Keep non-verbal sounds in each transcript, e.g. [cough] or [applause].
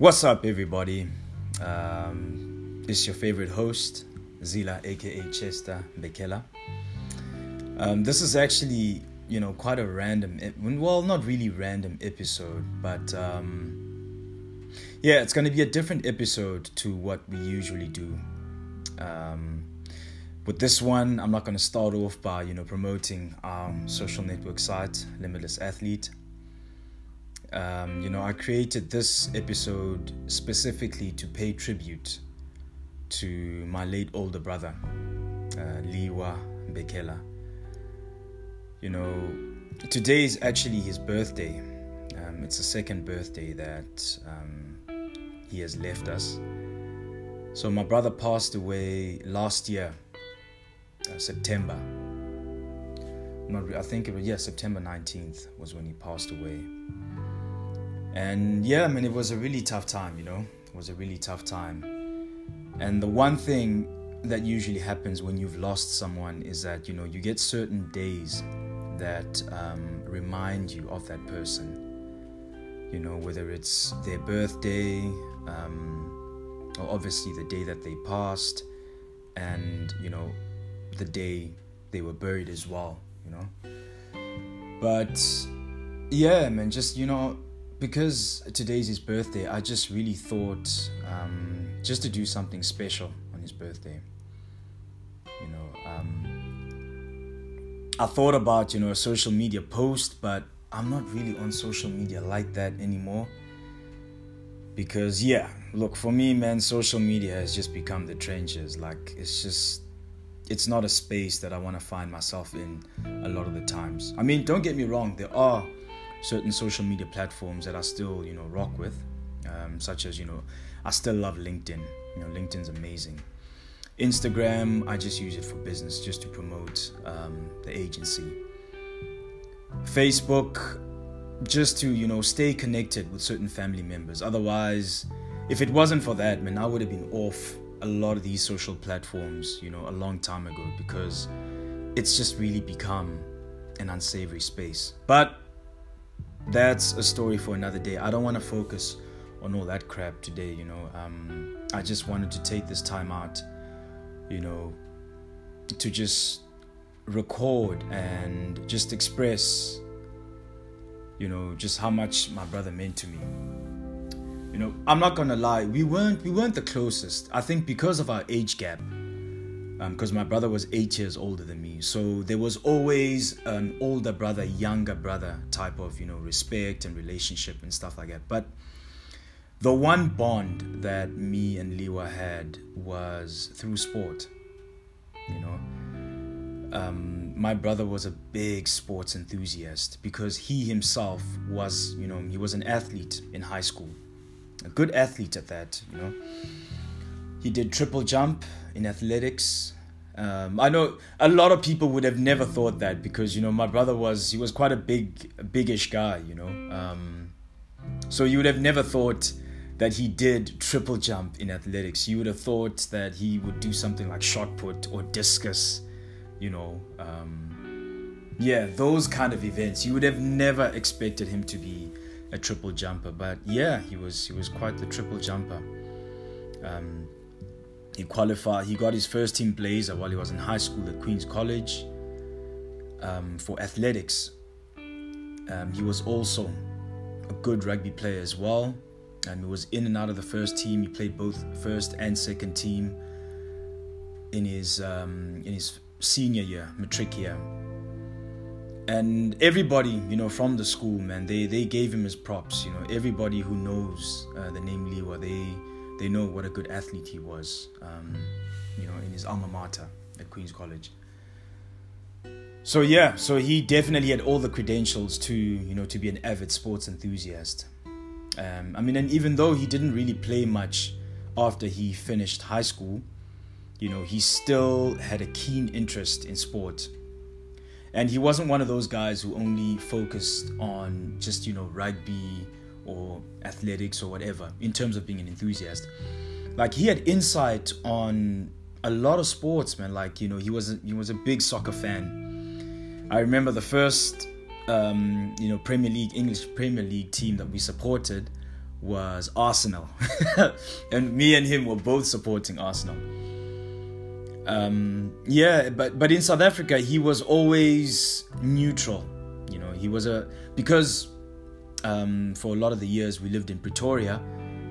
What's up, everybody? Um, this is your favorite host, Zila, aka Chester Bekela. Um, this is actually, you know, quite a random, well, not really random episode, but um, yeah, it's going to be a different episode to what we usually do. Um, with this one, I'm not going to start off by, you know, promoting our social network site, Limitless Athlete. Um, you know, I created this episode specifically to pay tribute to my late older brother, uh, Liwa Bekela. You know, today is actually his birthday. Um, it's the second birthday that um, he has left us. So my brother passed away last year, uh, September. I think it was yeah September 19th was when he passed away. And yeah, I mean, it was a really tough time, you know, it was a really tough time. And the one thing that usually happens when you've lost someone is that, you know, you get certain days that um, remind you of that person. You know, whether it's their birthday, um, or obviously the day that they passed, and, you know, the day they were buried as well, you know. But yeah, man, just, you know, because today's his birthday, I just really thought um, just to do something special on his birthday. You know, um, I thought about you know a social media post, but I'm not really on social media like that anymore. Because yeah, look for me, man, social media has just become the trenches. Like it's just it's not a space that I want to find myself in a lot of the times. I mean, don't get me wrong, there are certain social media platforms that I still, you know, rock with, um, such as, you know, I still love LinkedIn. You know, LinkedIn's amazing. Instagram, I just use it for business, just to promote um, the agency. Facebook, just to, you know, stay connected with certain family members. Otherwise, if it wasn't for that, man, I would have been off a lot of these social platforms, you know, a long time ago because it's just really become an unsavory space. But that's a story for another day. I don't want to focus on all that crap today, you know. Um, I just wanted to take this time out, you know, to just record and just express, you know, just how much my brother meant to me. You know, I'm not gonna lie, we weren't we weren't the closest. I think because of our age gap, because um, my brother was eight years older than me. So there was always an older brother, younger brother type of you know respect and relationship and stuff like that. But the one bond that me and Liwa had was through sport. You know, um, my brother was a big sports enthusiast because he himself was, you know, he was an athlete in high school, a good athlete at that. You know, he did triple jump in athletics. Um, I know a lot of people would have never thought that because you know my brother was he was quite a big, biggish guy, you know. Um, so you would have never thought that he did triple jump in athletics. You would have thought that he would do something like shot put or discus, you know. Um, yeah, those kind of events. You would have never expected him to be a triple jumper, but yeah, he was he was quite the triple jumper. Um, he qualified. He got his first team blazer while he was in high school at Queens College um, for athletics. Um, he was also a good rugby player as well. Um, he was in and out of the first team. He played both first and second team in his um, in his senior year, matric year. And everybody, you know, from the school, man, they they gave him his props. You know, everybody who knows uh, the name Liwa, they they know what a good athlete he was, um, you know, in his alma mater at Queen's College. So yeah, so he definitely had all the credentials to, you know, to be an avid sports enthusiast. Um, I mean, and even though he didn't really play much after he finished high school, you know, he still had a keen interest in sport. And he wasn't one of those guys who only focused on just, you know, rugby or athletics or whatever in terms of being an enthusiast. Like he had insight on a lot of sports, man. Like you know, he was a, he was a big soccer fan. I remember the first um, you know Premier League English Premier League team that we supported was Arsenal, [laughs] and me and him were both supporting Arsenal. Um, yeah, but but in South Africa, he was always neutral. You know, he was a because um, for a lot of the years we lived in Pretoria,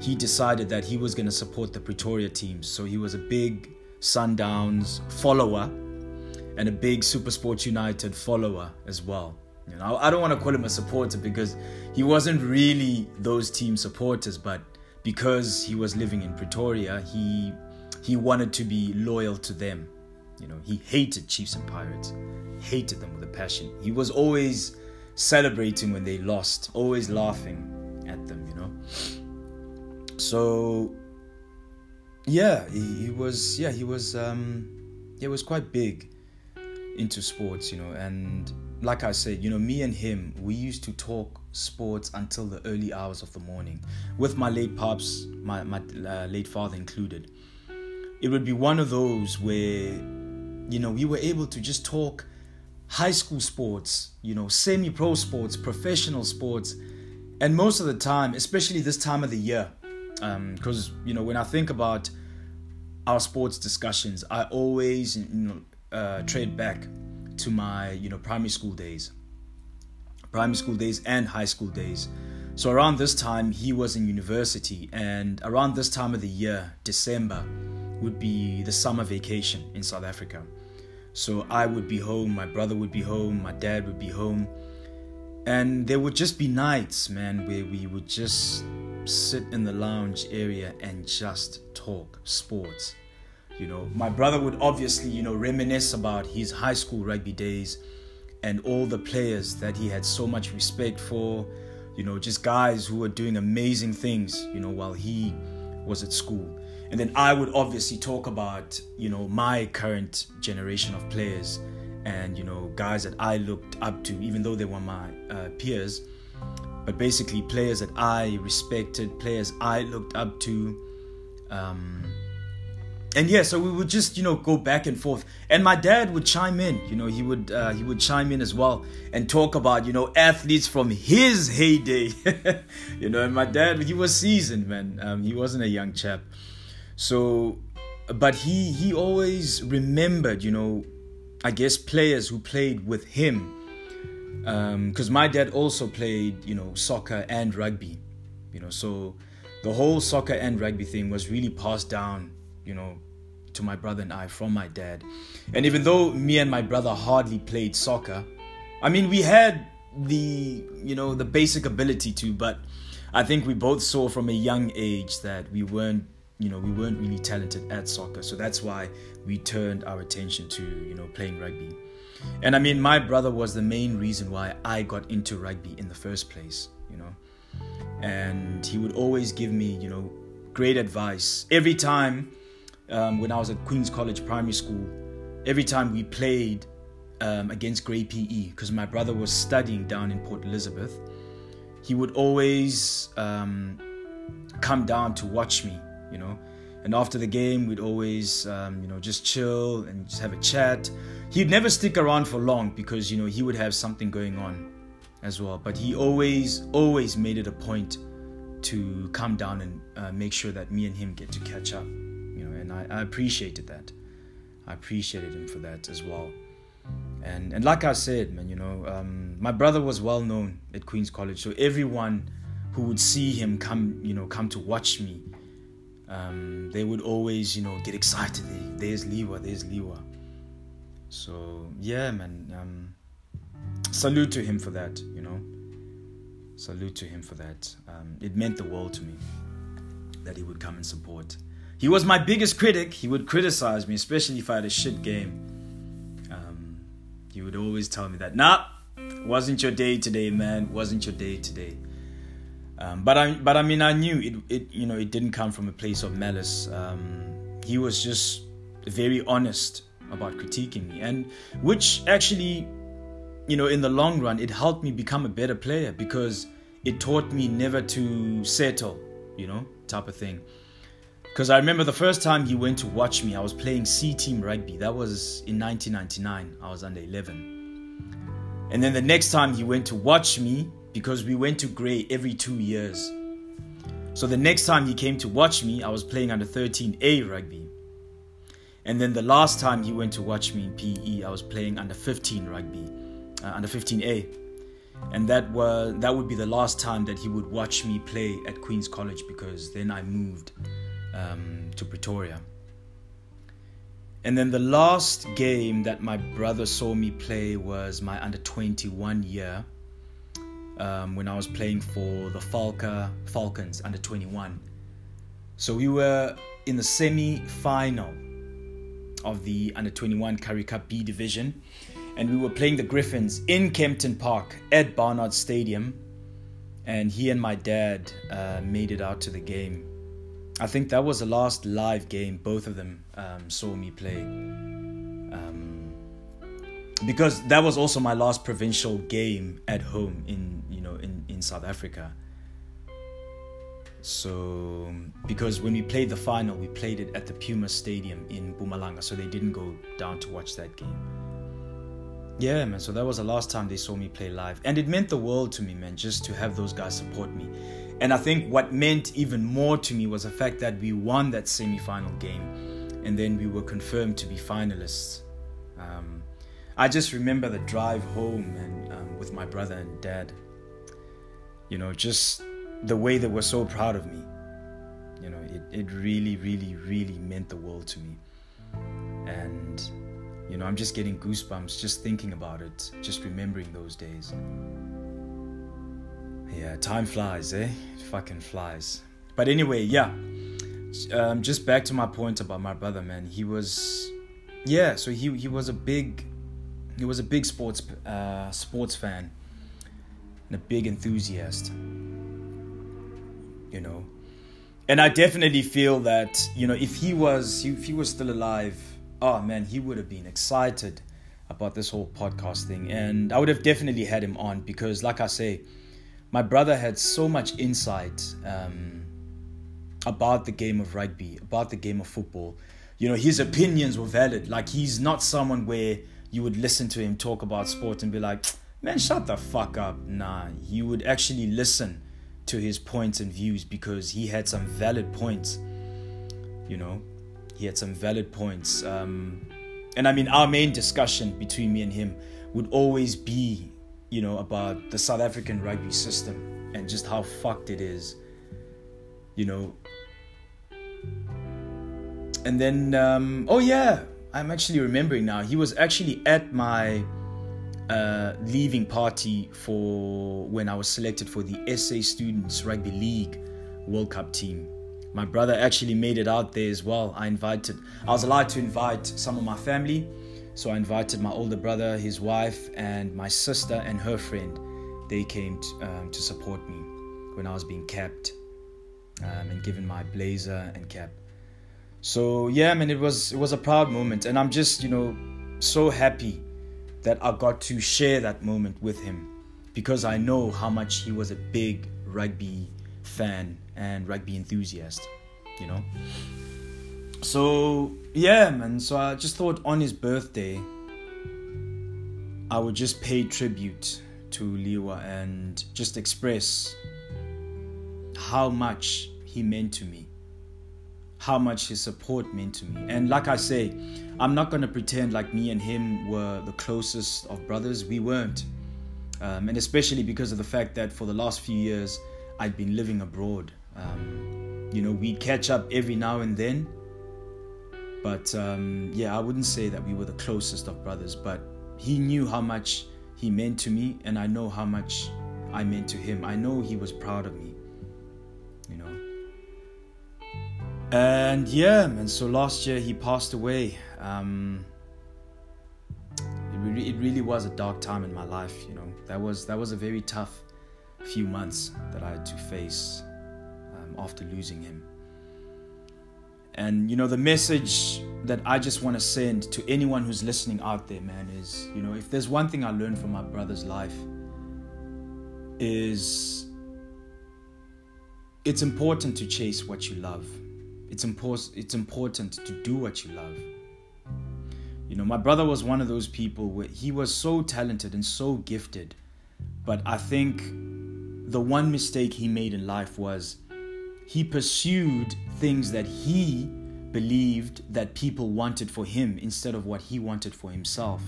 he decided that he was going to support the Pretoria teams. So he was a big Sundowns follower and a big Supersport United follower as well. You know, I don't want to call him a supporter because he wasn't really those team supporters, but because he was living in Pretoria, he he wanted to be loyal to them. You know, he hated Chiefs and Pirates, hated them with a passion. He was always celebrating when they lost, always laughing at them, you know. So yeah, he, he was yeah, he was um he was quite big into sports, you know, and like I said, you know, me and him, we used to talk sports until the early hours of the morning, with my late pops, my my uh, late father included. It would be one of those where, you know, we were able to just talk high school sports, you know, semi-pro sports, professional sports, and most of the time, especially this time of the year, because um, you know, when I think about our sports discussions, I always, you know, uh, trade back to my you know primary school days primary school days and high school days. So around this time he was in university and around this time of the year december would be the summer vacation in south africa so i would be home my brother would be home my dad would be home. And there would just be nights man where we would just sit in the lounge area and just talk sports. You know, my brother would obviously, you know, reminisce about his high school rugby days and all the players that he had so much respect for, you know, just guys who were doing amazing things, you know, while he was at school. And then I would obviously talk about, you know, my current generation of players and, you know, guys that I looked up to, even though they were my uh, peers. But basically, players that I respected, players I looked up to. Um, and yeah, so we would just you know go back and forth, and my dad would chime in. You know, he would uh, he would chime in as well and talk about you know athletes from his heyday. [laughs] you know, and my dad he was seasoned, man. Um, he wasn't a young chap, so but he he always remembered, you know, I guess players who played with him, because um, my dad also played you know soccer and rugby, you know, so the whole soccer and rugby thing was really passed down you know, to my brother and I from my dad. And even though me and my brother hardly played soccer, I mean, we had the, you know, the basic ability to, but I think we both saw from a young age that we weren't, you know, we weren't really talented at soccer. So that's why we turned our attention to, you know, playing rugby. And I mean, my brother was the main reason why I got into rugby in the first place, you know. And he would always give me, you know, great advice. Every time um, when I was at Queen's College Primary School, every time we played um, against Grey PE, because my brother was studying down in Port Elizabeth, he would always um, come down to watch me, you know. And after the game, we'd always, um, you know, just chill and just have a chat. He'd never stick around for long because, you know, he would have something going on as well. But he always, always made it a point to come down and uh, make sure that me and him get to catch up and I, I appreciated that. I appreciated him for that as well. And and like I said, man, you know, um, my brother was well known at Queen's College, so everyone who would see him come, you know, come to watch me, um, they would always, you know, get excited. There's Liwa, there's Liwa. So yeah, man. Um, salute to him for that. You know, salute to him for that. Um, it meant the world to me that he would come and support. He was my biggest critic. He would criticize me, especially if I had a shit game. Um, he would always tell me that, nah, wasn't your day today, man. Wasn't your day today. Um, but I, but I mean, I knew it, it. You know, it didn't come from a place of malice. Um, he was just very honest about critiquing me, and which actually, you know, in the long run, it helped me become a better player because it taught me never to settle. You know, type of thing. Because I remember the first time he went to watch me, I was playing C team rugby. That was in 1999. I was under 11. And then the next time he went to watch me, because we went to Grey every two years. So the next time he came to watch me, I was playing under 13A rugby. And then the last time he went to watch me in PE, I was playing under 15 rugby, uh, under 15A. And that was that would be the last time that he would watch me play at Queen's College because then I moved um, to Pretoria. And then the last game that my brother saw me play was my under 21 year um, when I was playing for the Falca Falcons under 21. So we were in the semi final of the under 21 Currie Cup B division, and we were playing the Griffins in Kempton Park at Barnard Stadium. And he and my dad uh, made it out to the game. I think that was the last live game both of them um, saw me play. Um, because that was also my last provincial game at home in you know in, in South Africa. So because when we played the final, we played it at the Puma Stadium in Mpumalanga, so they didn't go down to watch that game. Yeah, man. So that was the last time they saw me play live, and it meant the world to me, man, just to have those guys support me. And I think what meant even more to me was the fact that we won that semi-final game, and then we were confirmed to be finalists. Um, I just remember the drive home and um, with my brother and dad. You know, just the way they were so proud of me. You know, it, it really, really, really meant the world to me. And, you know, I'm just getting goosebumps just thinking about it, just remembering those days. Yeah, time flies, eh? It fucking flies. But anyway, yeah. Um, just back to my point about my brother, man. He was, yeah. So he he was a big, he was a big sports uh, sports fan, and a big enthusiast. You know, and I definitely feel that you know if he was if he was still alive, oh man, he would have been excited about this whole podcast thing, and I would have definitely had him on because, like I say my brother had so much insight um, about the game of rugby, about the game of football. You know, his opinions were valid. Like, he's not someone where you would listen to him talk about sport and be like, man, shut the fuck up. Nah, you would actually listen to his points and views because he had some valid points. You know, he had some valid points. Um, and I mean, our main discussion between me and him would always be you know, about the South African rugby system and just how fucked it is, you know. And then, um, oh yeah, I'm actually remembering now. He was actually at my uh, leaving party for when I was selected for the SA Students Rugby League World Cup team. My brother actually made it out there as well. I invited, I was allowed to invite some of my family so I invited my older brother, his wife, and my sister and her friend. They came to, um, to support me when I was being capped um, and given my blazer and cap. So yeah, man, it was it was a proud moment, and I'm just you know so happy that I got to share that moment with him because I know how much he was a big rugby fan and rugby enthusiast, you know. So yeah, man. So I just thought on his birthday, I would just pay tribute to Liwa and just express how much he meant to me, how much his support meant to me. And like I say, I'm not gonna pretend like me and him were the closest of brothers. We weren't, um, and especially because of the fact that for the last few years I'd been living abroad. Um, you know, we'd catch up every now and then but um, yeah, I wouldn't say that we were the closest of brothers, but he knew how much he meant to me, and I know how much I meant to him. I know he was proud of me, you know. And yeah, and so last year he passed away. Um, it, really, was a dark time in my life, you know. That was that was a very tough few months that I had to face um, after losing him. And you know, the message that I just want to send to anyone who's listening out there, man, is you know, if there's one thing I learned from my brother's life, is it's important to chase what you love. It's important it's important to do what you love. You know, my brother was one of those people where he was so talented and so gifted, but I think the one mistake he made in life was he pursued things that he believed that people wanted for him instead of what he wanted for himself.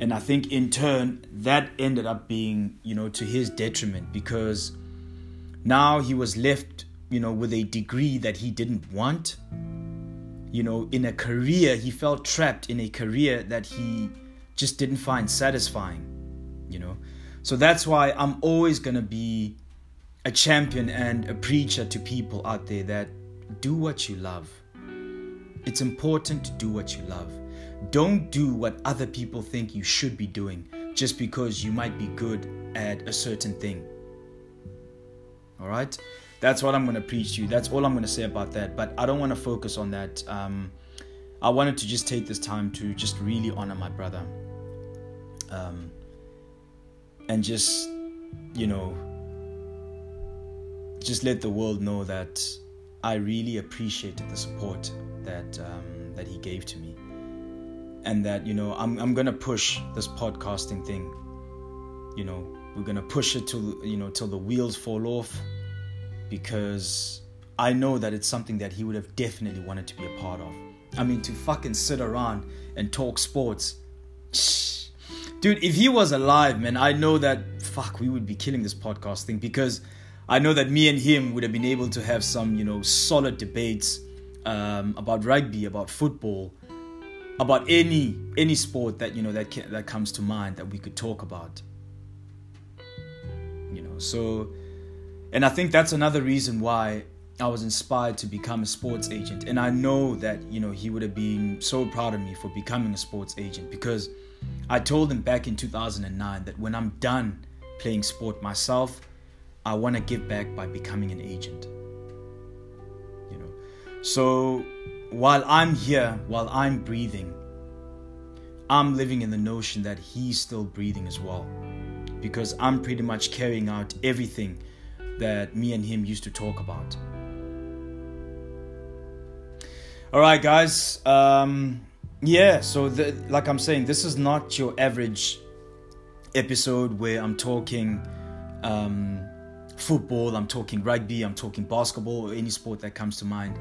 And I think in turn that ended up being, you know, to his detriment because now he was left, you know, with a degree that he didn't want. You know, in a career, he felt trapped in a career that he just didn't find satisfying, you know. So that's why I'm always going to be a champion and a preacher to people out there that do what you love. It's important to do what you love. Don't do what other people think you should be doing just because you might be good at a certain thing. All right? That's what I'm going to preach to you. That's all I'm going to say about that. But I don't want to focus on that. Um, I wanted to just take this time to just really honor my brother. Um, and just, you know, just let the world know that I really appreciated the support that um, that he gave to me, and that you know I'm I'm gonna push this podcasting thing. You know, we're gonna push it till you know till the wheels fall off, because I know that it's something that he would have definitely wanted to be a part of. I mean, to fucking sit around and talk sports. Dude, if he was alive, man, I know that fuck, we would be killing this podcast thing because I know that me and him would have been able to have some, you know, solid debates um, about rugby, about football, about any any sport that you know that can, that comes to mind that we could talk about. You know, so, and I think that's another reason why I was inspired to become a sports agent, and I know that you know he would have been so proud of me for becoming a sports agent because I told him back in 2009 that when I'm done playing sport myself I want to give back by becoming an agent. You know. So while I'm here, while I'm breathing, I'm living in the notion that he's still breathing as well. Because I'm pretty much carrying out everything that me and him used to talk about. All right, guys. Um, yeah, so the, like I'm saying, this is not your average episode where I'm talking um, football, I'm talking rugby, I'm talking basketball, or any sport that comes to mind.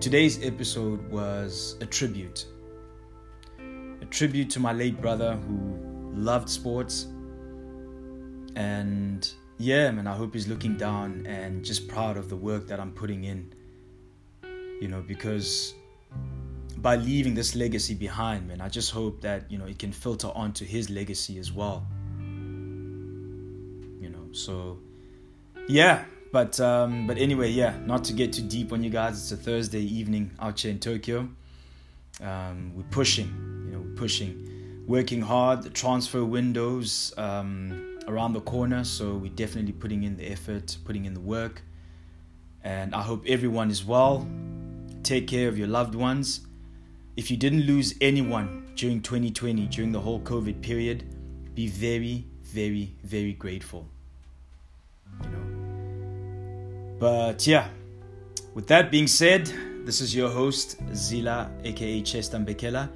Today's episode was a tribute. A tribute to my late brother who loved sports. And yeah, man, I hope he's looking down and just proud of the work that I'm putting in. You know, because by leaving this legacy behind, man, I just hope that, you know, it can filter onto his legacy as well. You know, so yeah, but um, but anyway, yeah. Not to get too deep on you guys. It's a Thursday evening out here in Tokyo. Um, we're pushing, you know, we're pushing, working hard. The transfer windows um, around the corner, so we're definitely putting in the effort, putting in the work. And I hope everyone is well. Take care of your loved ones. If you didn't lose anyone during 2020, during the whole COVID period, be very, very, very grateful. You know but yeah, with that being said, this is your host, Zila, aka Chestan Bekela,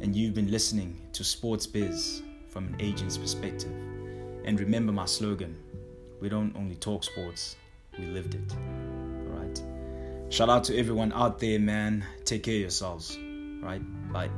and you've been listening to Sports Biz from an agent's perspective. And remember my slogan we don't only talk sports, we lived it. Alright? Shout out to everyone out there, man. Take care of yourselves. Right? Bye.